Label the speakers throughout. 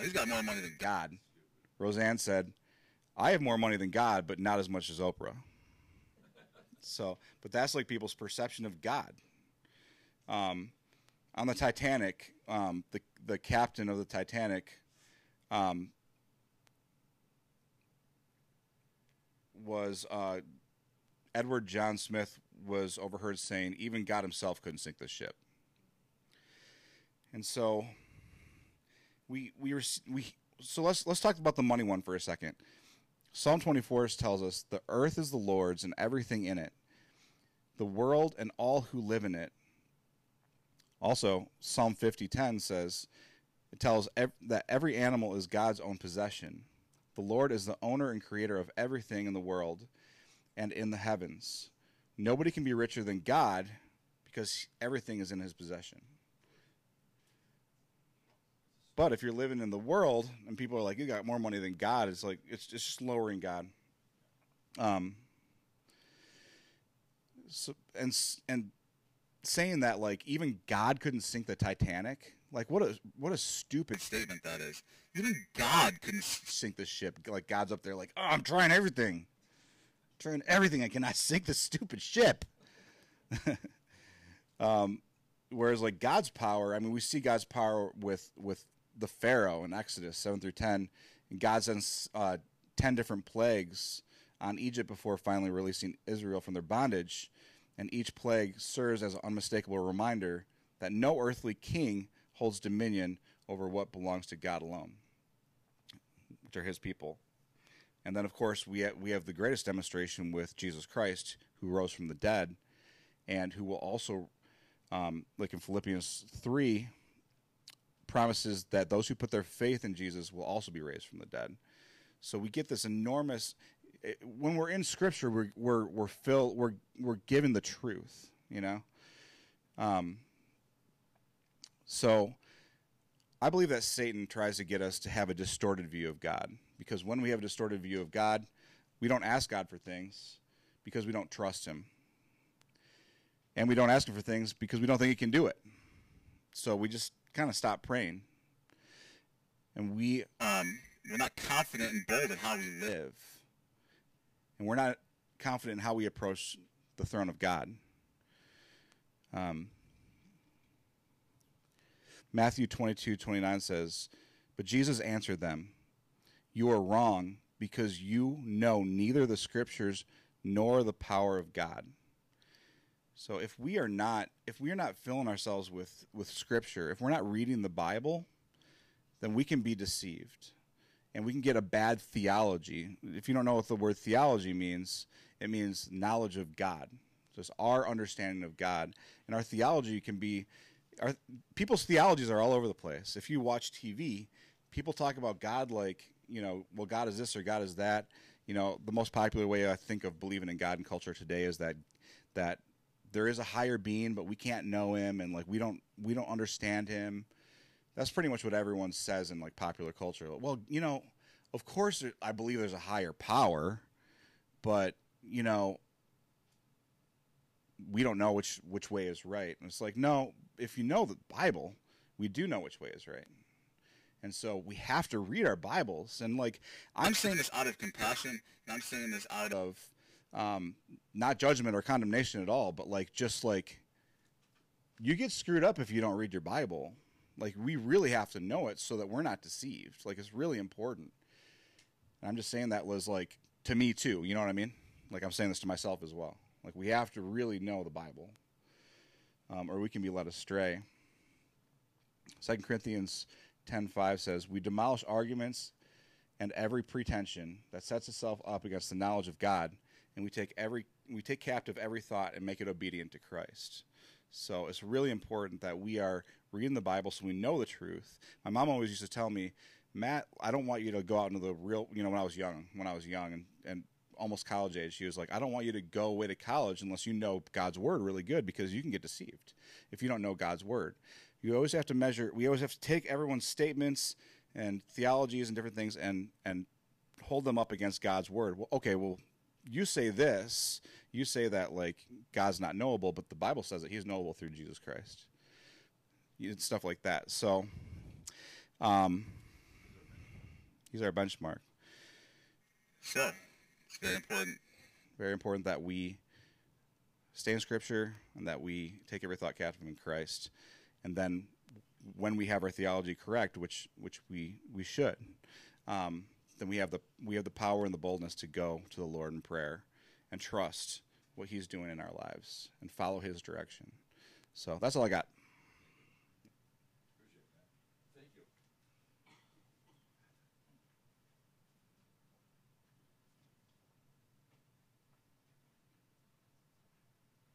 Speaker 1: he's got more money than God.
Speaker 2: Roseanne said, I have more money than God, but not as much as Oprah. So, but that's like people's perception of God. Um, on the Titanic, um, the the captain of the Titanic um, was uh, Edward John Smith was overheard saying even God himself couldn't sink this ship. And so we we we so let's let's talk about the money one for a second. Psalm 24 tells us the earth is the Lord's and everything in it, the world and all who live in it. Also, Psalm 50:10 says it tells ev- that every animal is God's own possession. The Lord is the owner and creator of everything in the world and in the heavens. Nobody can be richer than God because everything is in his possession. But if you're living in the world and people are like, you got more money than God, it's like it's, just lowering God. Um. So and and saying that like even God couldn't sink the Titanic, like what a what a stupid
Speaker 1: Statement that is. Even God couldn't.
Speaker 2: sink the ship. Like God's up there, like, oh, I'm trying everything, trying everything. I cannot sink this stupid ship. um, whereas like God's power, I mean, we see God's power with with the Pharaoh in Exodus seven through ten, and God sends uh, ten different plagues on Egypt before finally releasing Israel from their bondage, and each plague serves as an unmistakable reminder that no earthly king holds dominion over what belongs to God alone which are his people. And then, of course, we have, we have the greatest demonstration with Jesus Christ, who rose from the dead, and who will also, um, like in Philippians 3, promises that those who put their faith in Jesus will also be raised from the dead. So we get this enormous. eh, When we're in Scripture, we're we're we're filled. We're we're given the truth, you know. Um. So I believe that Satan tries to get us to have a distorted view of God because when we have a distorted view of God, we don't ask God for things because we don't trust Him. And we don't ask Him for things because we don't think He can do it. So we just kind of stop praying. And we
Speaker 1: Um, we're not confident and bold in how we live.
Speaker 2: live. And we're not confident in how we approach the throne of God. Um, Matthew 22, 29 says, But Jesus answered them, You are wrong because you know neither the scriptures nor the power of God. So if we are not if we are not filling ourselves with with scripture, if we're not reading the Bible, then we can be deceived. And we can get a bad theology. If you don't know what the word theology means, it means knowledge of God. Just our understanding of God. And our theology can be our people's theologies are all over the place. If you watch TV, people talk about God like, you know, well God is this or God is that. You know, the most popular way I think of believing in God in culture today is that that there is a higher being, but we can't know him and like we don't we don't understand him. That's pretty much what everyone says in like popular culture. Well, you know, of course I believe there's a higher power, but you know, we don't know which which way is right. And it's like, no, if you know the Bible, we do know which way is right. And so we have to read our Bibles. And like I'm saying this
Speaker 1: out of compassion. and I'm saying this out of
Speaker 2: um, not judgment or condemnation at all, but like just like you get screwed up if you don't read your Bible. Like we really have to know it so that we're not deceived. Like it's really important. And I'm just saying that was like to me too. You know what I mean? Like I'm saying this to myself as well. Like we have to really know the Bible, um, or we can be led astray. Second Corinthians ten five says, "We demolish arguments and every pretension that sets itself up against the knowledge of God, and we take every we take captive every thought and make it obedient to Christ." So it's really important that we are reading the Bible so we know the truth. My mom always used to tell me, Matt, I don't want you to go out into the real. You know, when I was young, when I was young and and almost college age, she was like, I don't want you to go away to college unless you know God's word really good because you can get deceived if you don't know God's word. You always have to measure. We always have to take everyone's statements and theologies and different things and and hold them up against God's word. Well, okay, well, you say this, you say that like God's not knowable, but the Bible says that He's knowable through Jesus Christ. You- Stuff like that. So, um, He's our benchmark.
Speaker 1: So, it's very important.
Speaker 2: Very important that we stay in Scripture and that we take every thought captive in Christ. And then, when we have our theology correct, which which we we should, um, then we have the we have the power and the boldness to go to the Lord in prayer and trust what He's doing in our lives and follow His direction. So that's all I got.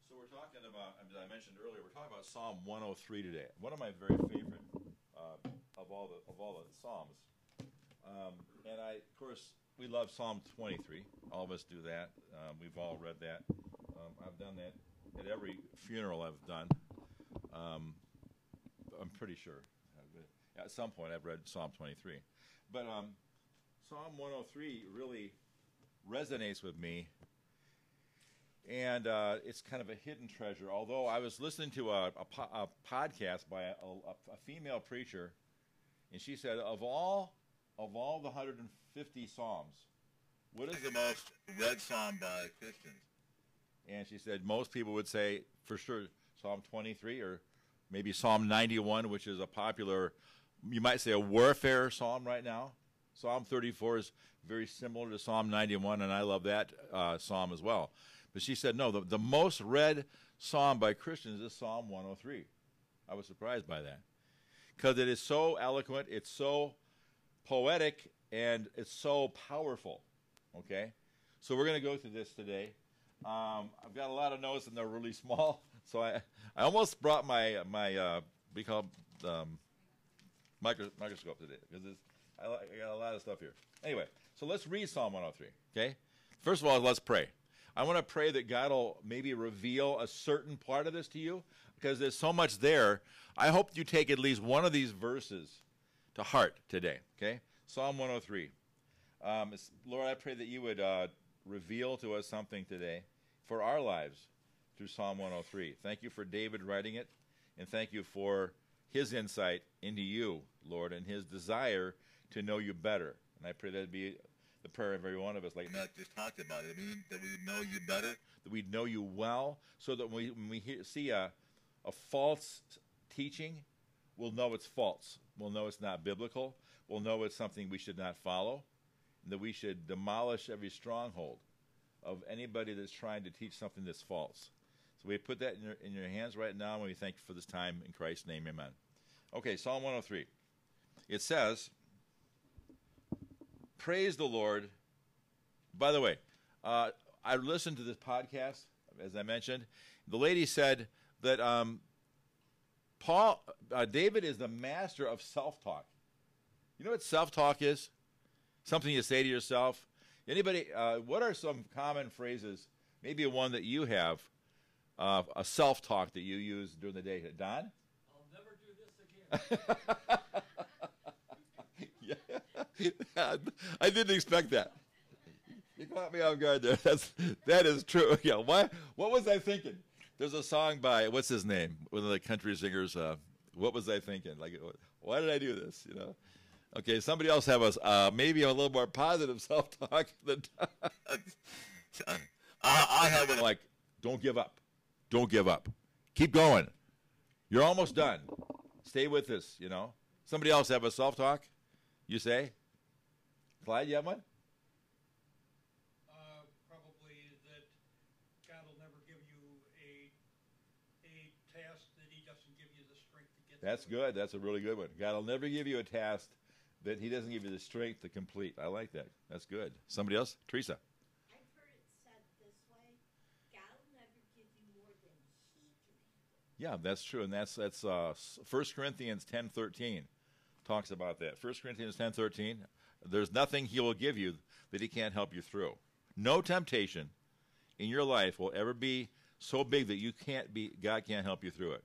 Speaker 3: So we're talking about, as I mentioned earlier, we're talking about Psalm 103 today. One of my very favorite uh, of all the of all the psalms. Um, and I, of course, we love Psalm 23. All of us do that. Um, we've all read that. Um, I've done that at every funeral I've done. Um, I'm pretty sure. At some point, I've read Psalm 23. But um, Psalm 103 really resonates with me. And uh, it's kind of a hidden treasure. Although I was listening to a, a, po- a podcast by a, a, a female preacher, and she said, of all of all the 150 psalms,
Speaker 1: What is the most read psalm by Christians?
Speaker 3: and she said most people would say for sure Psalm 23 or maybe Psalm 91, which is a popular, you might say a warfare psalm right now. Psalm 34 is very similar to Psalm 91, and I love that uh, psalm as well. But she said no, the, the most read psalm by Christians is Psalm 103. I was surprised by that because it is so eloquent, it's so poetic, and it's so powerful. Okay, so we're going to go through this today. Um, I've got a lot of notes, and they're really small, so I I almost brought my my uh, we call um, micro, microscope today because I, I got a lot of stuff here. Anyway, so let's read Psalm 103. Okay, first of all, let's pray. I want to pray that God will maybe reveal a certain part of this to you because there's so much there. I hope you take at least one of these verses to heart today. Okay, Psalm 103. Um, Lord, I pray that you would uh, reveal to us something today for our lives through Psalm 103. Thank you for David writing it, and thank you for his insight into you, Lord, and his desire to know you better. And I pray that would be the prayer of every one of us, like
Speaker 1: Matt just talked about it. I mean, that we know you better.
Speaker 3: that we know you well, so that when we, when we hear, see a, a false teaching, we'll know it's false. We'll know it's not biblical. We'll know it's something we should not follow, and that we should demolish every stronghold of anybody that's trying to teach something that's false. So we put that in your, in your hands right now, and we thank you for this time. In Christ's name, amen. Okay, Psalm 103. It says, Praise the Lord. By the way, uh, I listened to this podcast, as I mentioned. The lady said that um, Paul, uh, David is the master of self-talk. You know what self-talk is? Something you say to yourself. Anybody? Uh, what are some common phrases? Maybe one that you have, uh, a self-talk that you use during the day. Don.
Speaker 4: I'll never do this again.
Speaker 3: yeah. I didn't expect that. You caught me off guard there. That's that is true. Yeah. Why? What was I thinking? There's a song by what's his name? One of the country singers. Uh, what was I thinking? Like, why did I do this? You know. Okay. Somebody else have us. Uh, maybe a little more positive self-talk than
Speaker 1: I, I have a
Speaker 3: like, don't give up. Don't give up. Keep going. You're almost done. Stay with us. You know. Somebody else have a self-talk. You say. Clyde, you have one?
Speaker 4: Uh, probably that God will never give you a a task that He doesn't give you the strength to get.
Speaker 3: That's good. That's a really good one. God will never give you a task that He doesn't give you the strength to complete. I like that. That's good. Somebody else? Teresa.
Speaker 5: I've heard it said this way God will never give you more than He can handle.
Speaker 3: Yeah, that's true, and that's that's uh, 1 Corinthians ten thirteen talks about that. 1 Corinthians ten thirteen. There's nothing He will give you that He can't help you through. No temptation in your life will ever be so big that you can't be. God can't help you through it.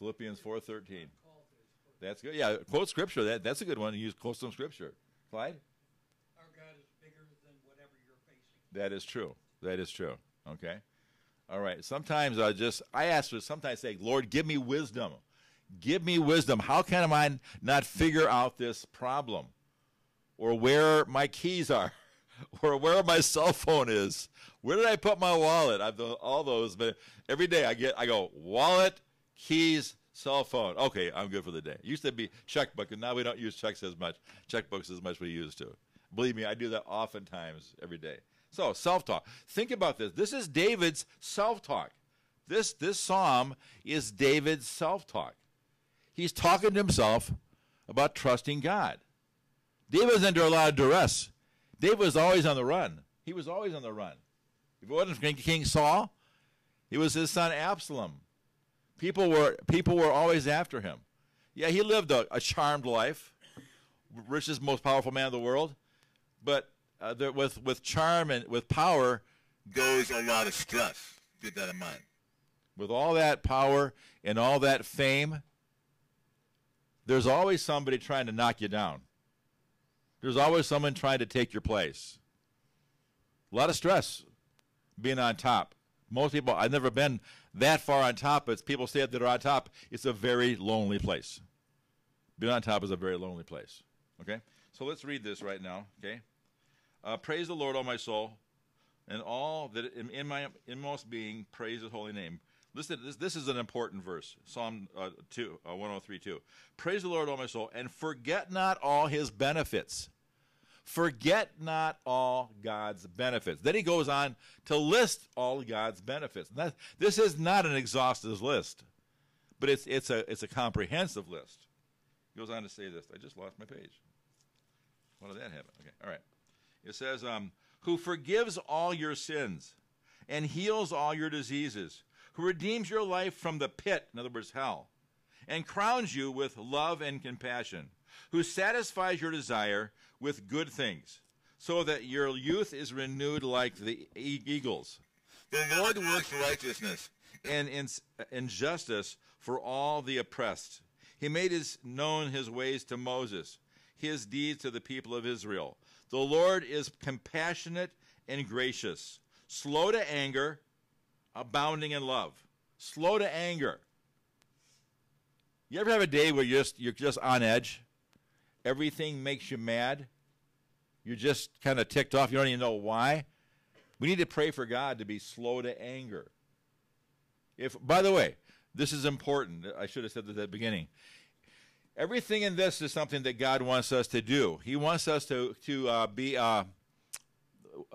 Speaker 3: Philippians four thirteen.
Speaker 4: Call this for-
Speaker 3: That's good. Yeah, quote scripture. That that's a good one. Use quote some scripture. Clyde.
Speaker 4: Our God is bigger than whatever you're facing.
Speaker 3: That is true. That is true. Okay. All right. Sometimes I just I ask for sometimes I say, Lord, give me wisdom. Give me wisdom. How can I not figure out this problem? Or where my keys are? Or where my cell phone is? Where did I put my wallet? I've done all those, but every day I get I go, wallet, keys, cell phone. Okay, I'm good for the day. It used to be checkbook, and now we don't use checks as much, checkbooks as much we used to. Believe me, I do that oftentimes every day. So self talk. Think about this. This is David's self talk. This this psalm is David's self talk. He's talking to himself about trusting God. David was under a lot of duress. David was always on the run. He was always on the run. If it wasn't King Saul, it was his son Absalom. People were people were always after him. Yeah, he lived a, a charmed life, richest, most powerful man in the world. But uh, there, with with charm and with power,
Speaker 1: Goes a lot of stress. Keep that in mind.
Speaker 3: with all that power and all that fame, there's always somebody trying to knock you down. There's always someone trying to take your place. A lot of stress being on top. Most people, I've never been that far on top, but people say that are on top. It's a very lonely place. Being on top is a very lonely place. Okay? So let's read this right now. Okay? Uh, praise the Lord, O my soul, and all that in, my inmost being praise his holy name. Listen, this, this is an important verse. Psalm uh, 2, uh, 103 2. Praise the Lord, O my soul, and forget not all his benefits. Forget not all God's benefits. Then he goes on to list all God's benefits. That, this is not an exhaustive list, but it's, it's, a, it's a comprehensive list. He goes on to say this. I just lost my page. Why did that happen? Okay, all right. It says, um, who forgives all your sins and heals all your diseases, who redeems your life from the pit, in other words, hell, and crowns you with love and compassion, who satisfies your desire with good things, so that your youth is renewed like the eagles,
Speaker 1: The Lord works righteousness.
Speaker 3: and in, in justice for all the oppressed. He made his known his ways to Moses, his deeds to the people of Israel. The Lord is compassionate and gracious, slow to anger, abounding in love. Slow to anger. You ever have a day where you're just, you're just on edge? Everything makes you mad. You're just kind of ticked off. You don't even know why. We need to pray for God to be slow to anger. If, by the way, this is important. I should have said this at the beginning. Everything in this is something that God wants us to do. He wants us to to uh, be a,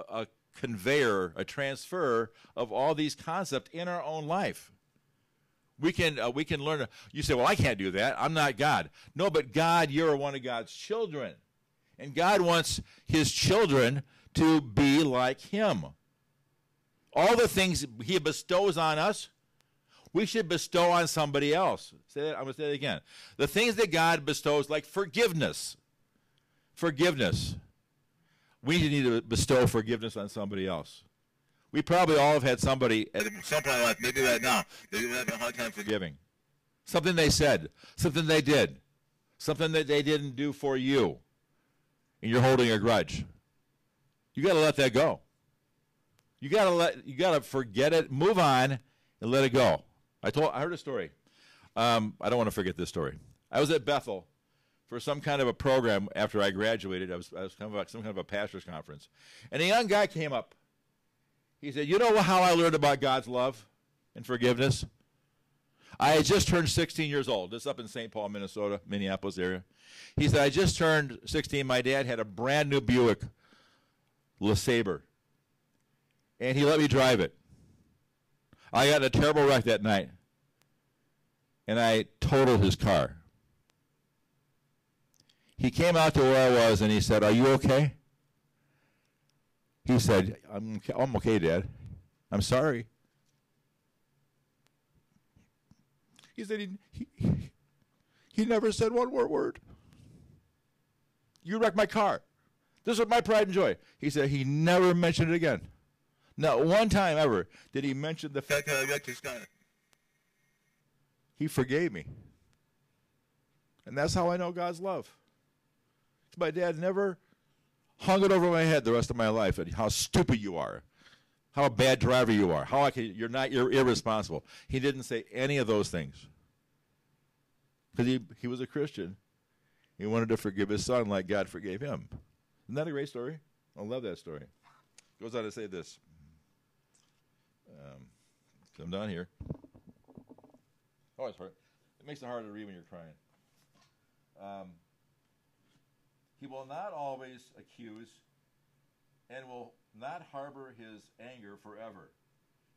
Speaker 3: a conveyor, a transfer of all these concepts in our own life. We can uh, we can learn. You say, "Well, I can't do that. I'm not God." No, but God, you're one of God's children, and God wants His children to be like Him. All the things He bestows on us, we should bestow on somebody else. Say that. I'm going to say it again. The things that God bestows, like forgiveness, forgiveness. We need to bestow forgiveness on somebody else. We probably all have had somebody
Speaker 1: At some point in life, maybe right now, they're having a hard time forgiving.
Speaker 3: Something they said, something they did, something that they didn't do for you, and you're holding a grudge. You got to let that go. You got to let you got to forget it, move on, and let it go. I told I heard a story. Um, I don't want to forget this story. I was at Bethel for some kind of a program after I graduated. I was, I was kind of like some kind of a pastors conference, and a young guy came up. He said, "You know how I learned about God's love and forgiveness? I had just turned 16 years old. This up in St. Paul, Minnesota, Minneapolis area. He said, I just turned 16. My dad had a brand new Buick LeSabre, and he let me drive it. I got in a terrible wreck that night, and I totaled his car. He came out to where I was, and he said, Are you okay? He said, I'm, okay- I'm okay, Dad. I'm sorry. He said he, he, he never said one more word. You wrecked my car. This was my pride and joy. He said he never mentioned it again. Not one time ever did he mention the fact
Speaker 1: that I wrecked his car.
Speaker 3: he forgave me. And that's how I know God's love. My dad never hung it over my head the rest of my life and how stupid you are, how a bad driver you are, how I can, you're not you're irresponsible. He didn't say any of those things. Because he, he was a Christian. He wanted to forgive his son like God forgave him. Isn't that a great story? I love that story. Goes on to say this. Um, come down here. Oh, it's hard. It makes it hard to read when you're crying. Um, he will not always accuse and will not harbor his anger forever.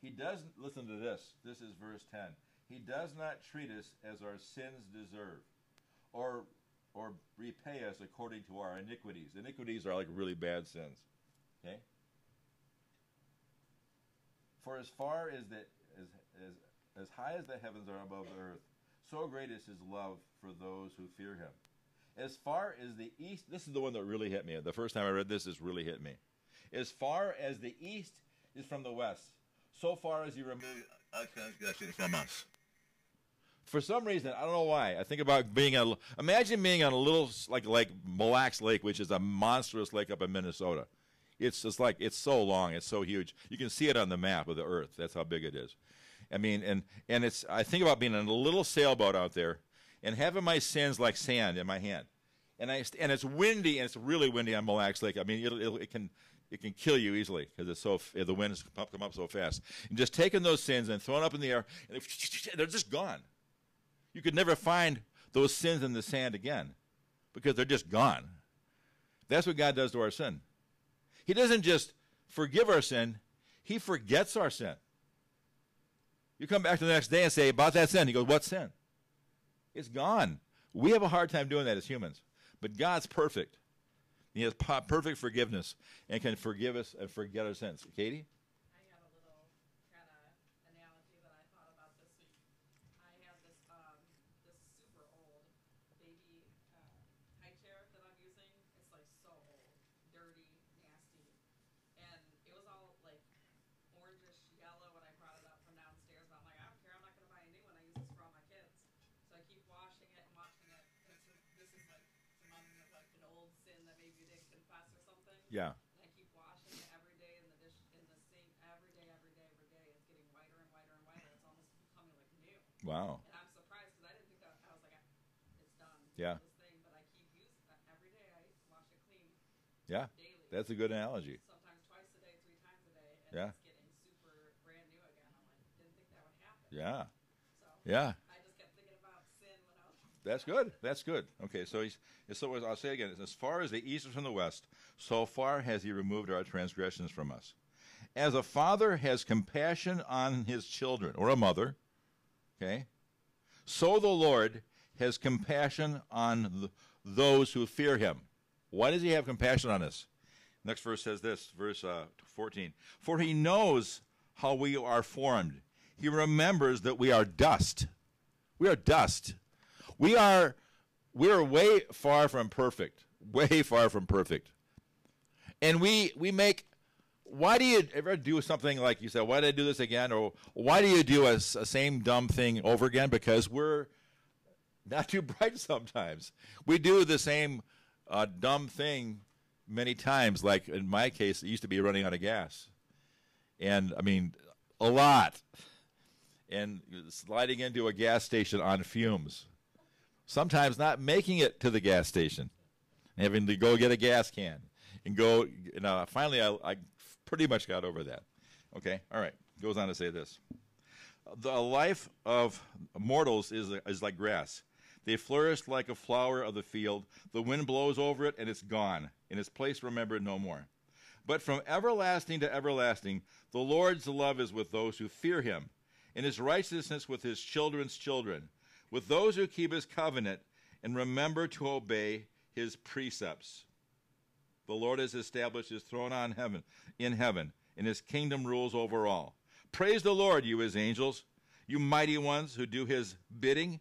Speaker 3: He doesn't listen to this. This is verse 10. He does not treat us as our sins deserve or or repay us according to our iniquities. Iniquities are like really bad sins. Okay? For as far as that as, as as high as the heavens are above the earth, so great is his love for those who fear him. As far as the east, this is the one that really hit me. The first time I read this, this really hit me. As far as the east is from the west, so far as
Speaker 1: you us.
Speaker 3: For some reason, I don't know why. I think about being a. Imagine being on a little like like Mille Lacs Lake, which is a monstrous lake up in Minnesota. It's just like it's so long, it's so huge. You can see it on the map of the Earth. That's how big it is. I mean, and and it's. I think about being in a little sailboat out there, and having my sins like sand in my hand, and I and it's windy and it's really windy on Mille Lacs Lake. I mean, it'll, it'll, it can it can kill you easily because it's so the winds come up, come up so fast. And just taking those sins and throwing up in the air, and they're just gone. You could never find those sins in the sand again because they're just gone. That's what God does to our sin. He doesn't just forgive our sin, He forgets our sin. You come back the next day and say, About that sin. He goes, What sin? It's gone. We have a hard time doing that as humans. But God's perfect. He has perfect forgiveness and can forgive us and forget our sins. Katie?
Speaker 6: I have a little kind of analogy that I thought about this week. I have this um, this super old baby uh, high chair that I'm using. It's like so old, dirty, nasty, and it was all like orangish yellow when I brought it up from downstairs. But I'm like, I don't care. I'm not gonna buy a new one. I use this for all my kids. So I keep washing it and washing it. And it's just, this is like reminding me of like an old sin that maybe you didn't confess or something.
Speaker 3: Yeah.
Speaker 6: And I keep washing it every day in the dish in the sink every day, every day, every day. It's getting whiter and whiter and whiter. It's almost becoming like new.
Speaker 3: Wow.
Speaker 6: And I'm surprised because I didn't think that I was like, ah, it's done.
Speaker 3: Yeah.
Speaker 6: This thing, but I keep using it every day. I wash it clean
Speaker 3: Yeah.
Speaker 6: daily.
Speaker 3: That's a good analogy.
Speaker 6: sometimes twice a day, three times a day, and
Speaker 3: Yeah.
Speaker 6: it's getting super brand new again. I'm like, didn't think that would happen.
Speaker 3: Yeah.
Speaker 6: So
Speaker 3: Yeah.
Speaker 6: I just kept thinking about sin when I was.
Speaker 3: That's good. That's good. Okay, so he's so I'll say again, as far as the east is from the west, so far has he removed our transgressions from us. As a father has compassion on his children, or a mother, okay, so the Lord has compassion on th- those who fear him. Why does he have compassion on us? Next verse says this, verse uh, 14. For he knows how we are formed. He remembers that we are dust. We are dust. We are we are way far from perfect. Way far from perfect. And we we make why do you ever do something like you said, why did I do this again? Or why do you do a same dumb thing over again? Because we're not too bright sometimes. We do the same uh, dumb thing many times. Like in my case, it used to be running out of gas. And I mean, a lot. And sliding into a gas station on fumes. Sometimes not making it to the gas station. Having to go get a gas can. And go, you know, finally I, I pretty much got over that. Okay, all right. Goes on to say this. The life of mortals is, is like grass. They flourish like a flower of the field. The wind blows over it, and it's gone. In its place, remembered no more. But from everlasting to everlasting, the Lord's love is with those who fear him, and his righteousness with his children's children, with those who keep his covenant and remember to obey his precepts. The Lord has established his throne on heaven in heaven, and his kingdom rules over all. Praise the Lord, you his angels, you mighty ones who do his bidding,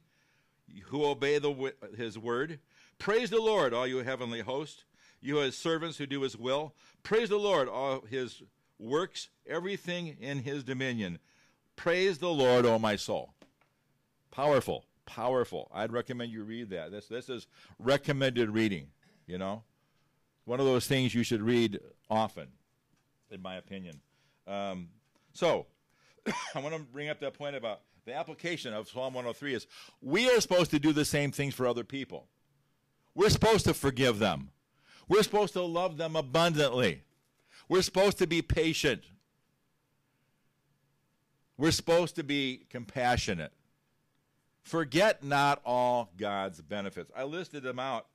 Speaker 3: who obey the, his word. Praise the Lord, all you heavenly host, you his servants who do his will. Praise the Lord, all his works everything in his dominion. Praise the Lord, O my soul. Powerful, powerful. I'd recommend you read that. This this is recommended reading, you know? One of those things you should read often, in my opinion. Um, so, I want to bring up that point about the application of Psalm 103 is we are supposed to do the same things for other people. We're supposed to forgive them. We're supposed to love them abundantly. We're supposed to be patient. We're supposed to be compassionate. Forget not all God's benefits. I listed them out,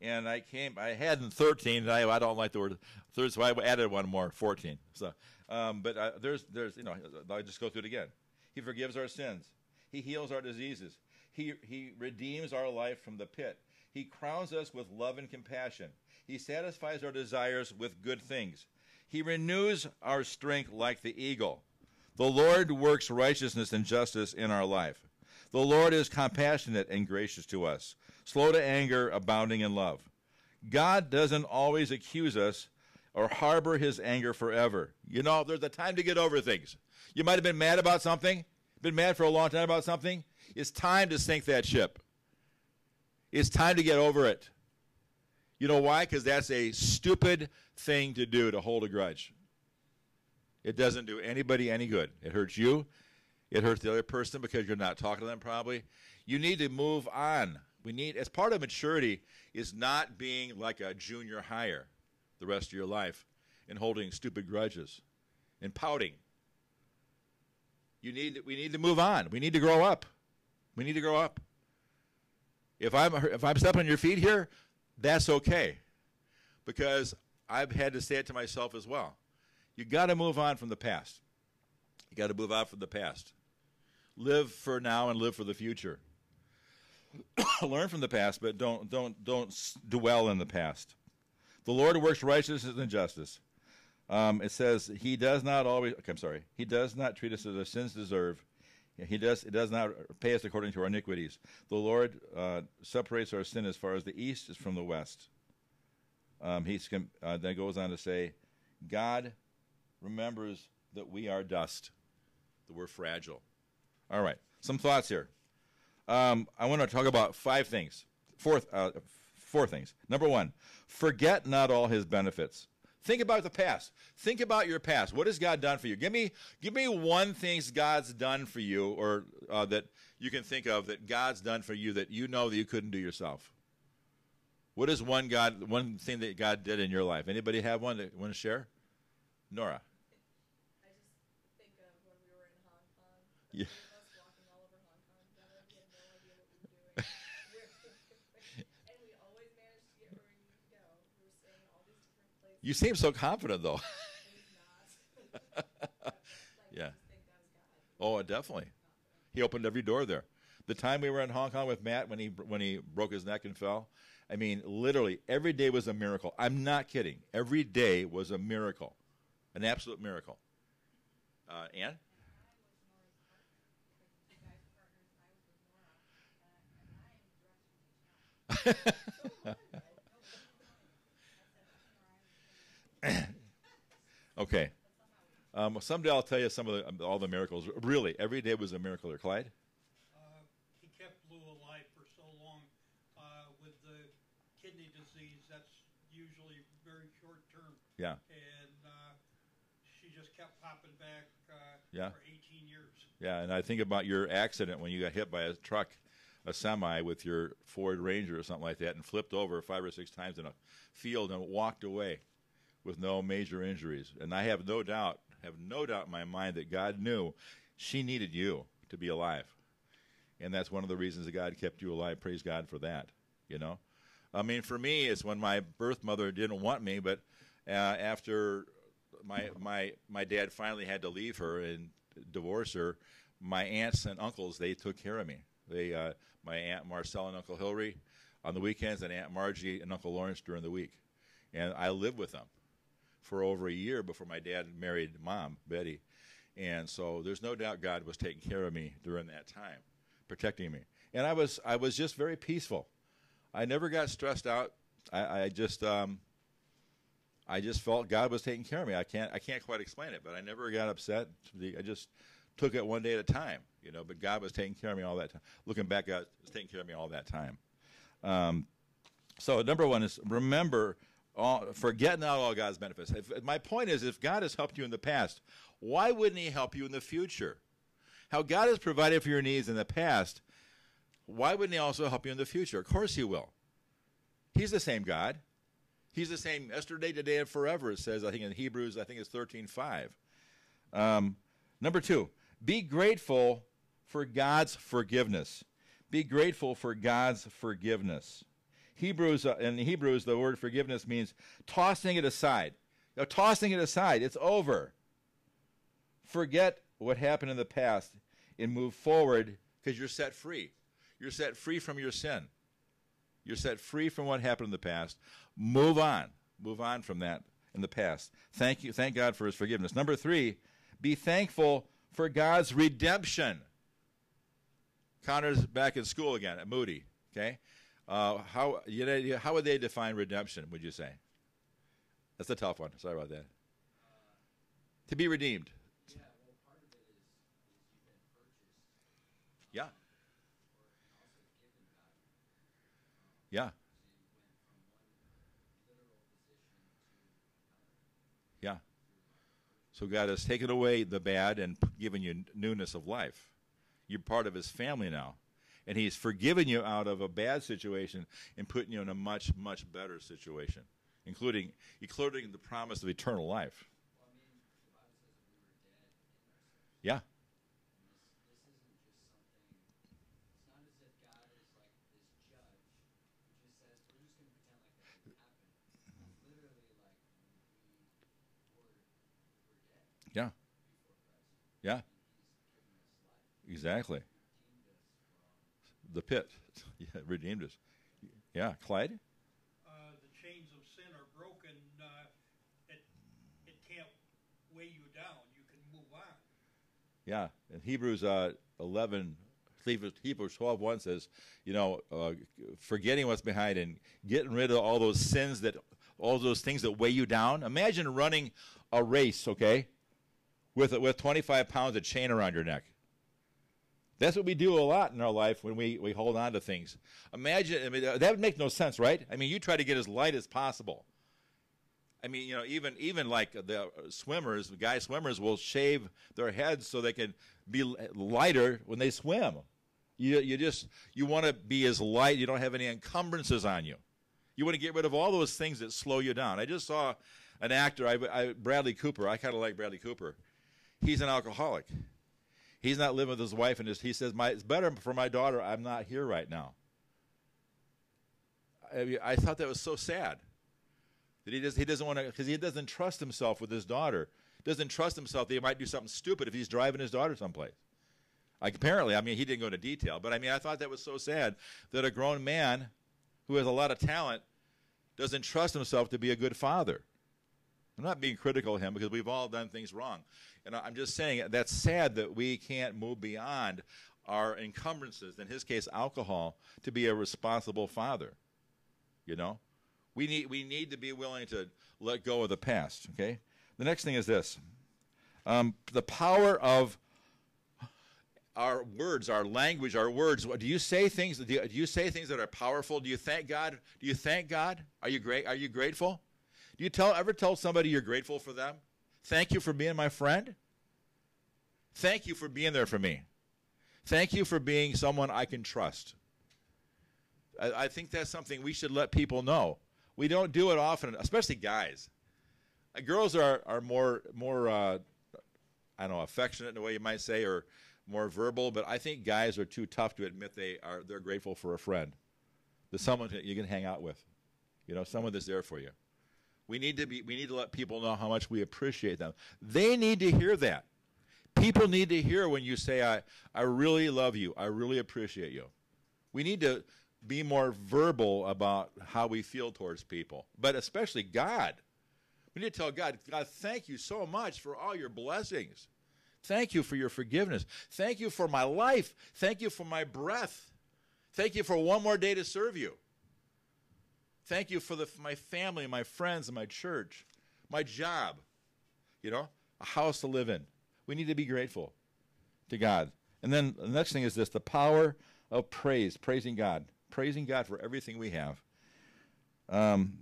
Speaker 3: and I came. I had in thirteen. I, I don't like the word third, so I added one more, fourteen. So, um, but uh, there's there's you know I just go through it again. He forgives our sins. He heals our diseases. He he redeems our life from the pit. He crowns us with love and compassion. He satisfies our desires with good things. He renews our strength like the eagle. The Lord works righteousness and justice in our life. The Lord is compassionate and gracious to us, slow to anger, abounding in love. God doesn't always accuse us or harbor his anger forever. You know, there's a time to get over things. You might have been mad about something, been mad for a long time about something. It's time to sink that ship. It's time to get over it. You know why? Because that's a stupid thing to do to hold a grudge. It doesn't do anybody any good. It hurts you. It hurts the other person because you're not talking to them probably. You need to move on. We need, as part of maturity, is not being like a junior hire the rest of your life and holding stupid grudges and pouting. You need, we need to move on. We need to grow up. We need to grow up. If I'm if I'm stepping on your feet here, that's okay, because I've had to say it to myself as well. You got to move on from the past. You got to move on from the past. Live for now and live for the future. Learn from the past, but don't don't don't dwell in the past. The Lord works righteousness and justice. Um, it says he does not always. Okay, I'm sorry. He does not treat us as our sins deserve. He does. It does not pay us according to our iniquities. The Lord uh, separates our sin as far as the east is from the west. Um, he's uh, then goes on to say, God remembers that we are dust, that we're fragile. All right, some thoughts here. Um, I want to talk about five things. Four, uh, four things. Number one, forget not all His benefits. Think about the past. Think about your past. What has God done for you? Give me, give me one thing God's done for you, or uh, that you can think of that God's done for you that you know that you couldn't do yourself. What is one God, one thing that God did in your life? Anybody have one that want to share? Nora.
Speaker 6: I just think of when we were in Hong Kong.
Speaker 3: Yeah.
Speaker 6: The three of us walking all over Hong Kong together. We had no idea what we were doing. We're- and we always managed to get where we needed to go. We were staying in all these different places.
Speaker 3: You seem so confident, though. Yeah. Oh, definitely. He opened every door there. The time we were in Hong Kong with Matt when he when he broke his neck and fell, I mean, literally every day was a miracle. I'm not kidding. Every day was a miracle, an absolute miracle. Uh, Ann? Okay. Um, someday I'll tell you some of the, um, all the miracles. Really, every day was a miracle. There, Clyde.
Speaker 4: Uh, he kept Lou alive for so long. Uh, with the kidney disease, that's usually very short term.
Speaker 3: Yeah.
Speaker 4: And uh, she just kept popping back uh,
Speaker 3: Yeah.
Speaker 4: for 18 years.
Speaker 3: Yeah, and I think about your accident when you got hit by a truck, a semi with your Ford Ranger or something like that, and flipped over five or six times in a field and walked away with no major injuries. And I have no doubt, have no doubt in my mind that God knew she needed you to be alive, and that's one of the reasons that God kept you alive. Praise God for that. You know, I mean, for me, it's when my birth mother didn't want me, but uh, after my my my dad finally had to leave her and divorce her. My aunts and uncles they took care of me. They uh, my aunt Marcel and Uncle Hilary on the weekends, and Aunt Margie and Uncle Lawrence during the week, and I lived with them for over a year before my dad married Mom Betty, and so there's no doubt God was taking care of me during that time, protecting me, and I was I was just very peaceful. I never got stressed out. I, I just um, I just felt God was taking care of me. I can't I can't quite explain it, but I never got upset. I just took it one day at a time, you know. But God was taking care of me all that time. Looking back, God was taking care of me all that time. Um, so number one is remember, all, forget not all God's benefits. If, my point is, if God has helped you in the past, why wouldn't He help you in the future? How God has provided for your needs in the past, why wouldn't He also help you in the future? Of course He will. He's the same God. He's the same yesterday, today, and forever. It says, I think in Hebrews, I think it's thirteen five. Um, number two, be grateful for God's forgiveness. Be grateful for God's forgiveness. Hebrews uh, in Hebrews, the word forgiveness means tossing it aside. You know, tossing it aside. It's over. Forget what happened in the past and move forward because you're set free. You're set free from your sin. You're set free from what happened in the past. Move on. Move on from that in the past. Thank you. Thank God for his forgiveness. Number three, be thankful for God's redemption. Connor's back in school again at Moody. Okay. Uh, how, you know, how would they define redemption, would you say? That's a tough one. Sorry about that. to be redeemed. Yeah. Yeah. Yeah. So God has taken away the bad and given you newness of life. You're part of His family now. And He's forgiven you out of a bad situation and putting you in a much, much better situation, including, including the promise of eternal life. Yeah. Yeah. Yeah. Exactly. The pit. Yeah, redeemed us. Yeah, Clyde?
Speaker 4: Uh, the chains of sin are broken. Uh, it, it can't weigh you down. You can move on.
Speaker 3: Yeah. And Hebrews uh, 11, Hebrews 12 1 says, you know, uh, forgetting what's behind and getting rid of all those sins that, all those things that weigh you down. Imagine running a race, okay, with, with 25 pounds of chain around your neck. That's what we do a lot in our life when we, we hold on to things. Imagine, I mean, uh, that would make no sense, right? I mean, you try to get as light as possible. I mean, you know, even even like the swimmers, the guy swimmers will shave their heads so they can be lighter when they swim. You you just you want to be as light. You don't have any encumbrances on you. You want to get rid of all those things that slow you down. I just saw an actor, I, I Bradley Cooper. I kind of like Bradley Cooper. He's an alcoholic He's not living with his wife, and he says, my, "It's better for my daughter. I'm not here right now." I, I thought that was so sad that he does he doesn't want to because he doesn't trust himself with his daughter. Doesn't trust himself that he might do something stupid if he's driving his daughter someplace. Like apparently, I mean, he didn't go into detail, but I mean, I thought that was so sad that a grown man who has a lot of talent doesn't trust himself to be a good father. I'm not being critical of him because we've all done things wrong. And I'm just saying that's sad that we can't move beyond our encumbrances, in his case, alcohol, to be a responsible father. You know? We need, we need to be willing to let go of the past, okay? The next thing is this um, the power of our words, our language, our words. Do you say things? Do you, do you, say things that are powerful? Do you thank God? Do you thank God? Are you great? Are you grateful? Do you tell ever tell somebody you're grateful for them? Thank you for being my friend. Thank you for being there for me. Thank you for being someone I can trust. I, I think that's something we should let people know. We don't do it often, especially guys. Uh, girls are, are more more uh, I don't know affectionate in the way you might say, or more verbal. But I think guys are too tough to admit they are they're grateful for a friend, that someone you can hang out with, you know, someone that's there for you. We need to be we need to let people know how much we appreciate them. They need to hear that. People need to hear when you say I I really love you. I really appreciate you. We need to be more verbal about how we feel towards people, but especially God. We need to tell God, God, thank you so much for all your blessings. Thank you for your forgiveness. Thank you for my life. Thank you for my breath. Thank you for one more day to serve you. Thank you for, the, my family, my friends, and my church. my job, you know, a house to live in. We need to be grateful to God. And then the next thing is this the power of praise, praising God, praising God for everything we have. Um,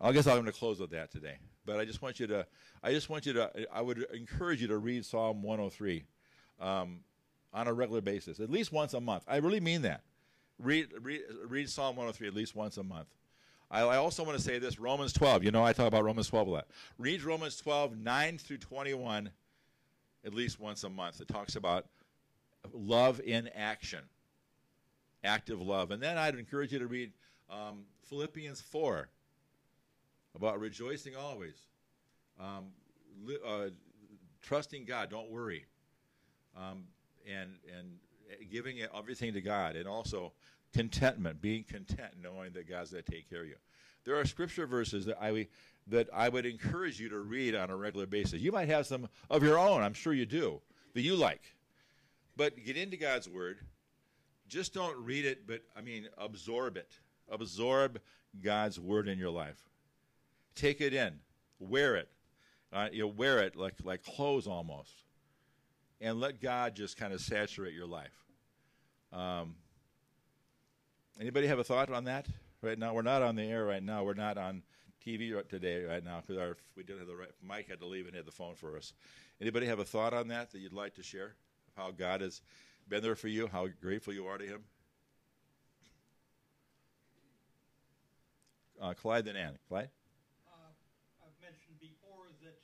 Speaker 3: I guess I'm going to close with that today. But I just want you to, I just want you to, I would encourage you to read Psalm 103 um, on a regular basis, at least once a month. I really mean that. Read, read, read Psalm 103 at least once a month. I, I also want to say this Romans 12. You know, I talk about Romans 12 a lot. Read Romans 12, 9 through 21 at least once a month. It talks about love in action, active love. And then I'd encourage you to read um, Philippians 4 about rejoicing always, um, li- uh, trusting God, don't worry, um, and and giving it everything to God, and also contentment, being content, knowing that God's going to take care of you. There are scripture verses that I that I would encourage you to read on a regular basis. You might have some of your own, I'm sure you do, that you like, but get into God's Word. Just don't read it, but I mean, absorb it. Absorb God's Word in your life. Take it in, wear it. Uh, you wear it like like clothes almost, and let God just kind of saturate your life. Um, anybody have a thought on that right now? We're not on the air right now. We're not on TV today right now because our we didn't have the right. Mike had to leave and had the phone for us. Anybody have a thought on that that you'd like to share? How God has been there for you? How grateful you are to Him? Uh, Clyde then Ann. Clyde.
Speaker 4: Uh, I've mentioned before that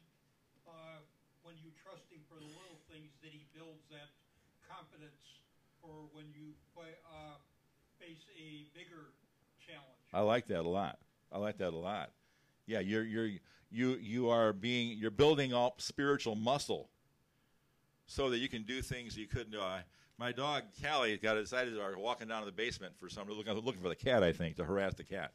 Speaker 4: uh, when you trust him for the little things, that he builds that confidence when you fa- uh, face a bigger challenge.
Speaker 3: I like that a lot. I like that a lot. Yeah, you're you're you you are being you're building up spiritual muscle so that you can do things you couldn't do. I, my dog Callie got excited start walking down to the basement for some looking looking for the cat. I think to harass the cat.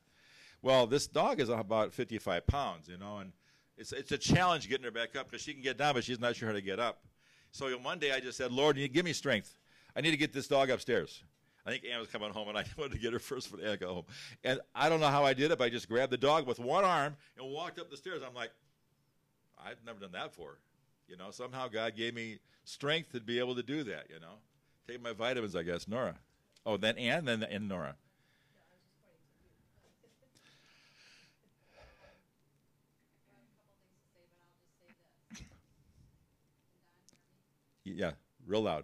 Speaker 3: Well, this dog is about 55 pounds, you know, and it's it's a challenge getting her back up because she can get down, but she's not sure how to get up. So one day I just said, Lord, you give me strength. I need to get this dog upstairs. I think Ann was coming home, and I wanted to get her first for Ann to go home. And I don't know how I did it, but I just grabbed the dog with one arm and walked up the stairs. I'm like, I've never done that before. You know, somehow God gave me strength to be able to do that. You know, take my vitamins, I guess. Nora. Oh, then Ann, then and Nora. Yeah, real
Speaker 7: a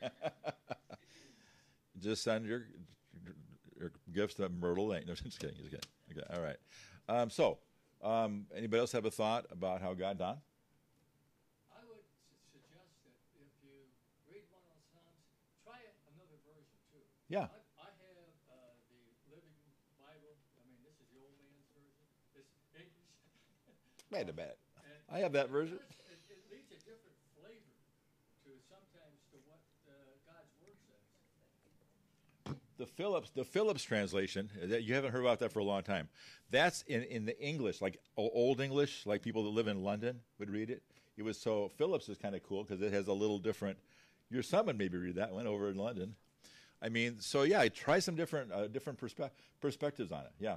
Speaker 7: just
Speaker 3: send your, your gifts to Myrtle Lane. No, just kidding. Just kidding. Okay, all right. Um, so, um, anybody else have a thought about how God done?
Speaker 8: I would suggest that if you read one of the Psalms, try another version too.
Speaker 3: Yeah.
Speaker 8: I, I have uh, the Living Bible. I mean, this is the old man's version. It's English.
Speaker 3: Wait a minute. I have that version.
Speaker 8: It, does- it, it leads a different flavor to sometimes to what uh, God's word says.
Speaker 3: The Phillips the Phillips translation that you haven't heard about that for a long time. That's in, in the English, like old English, like people that live in London would read it. It was so Phillips is kind of cool because it has a little different. Your son would maybe read that one over in London. I mean, so yeah, try some different uh, different perspe- perspectives on it. Yeah,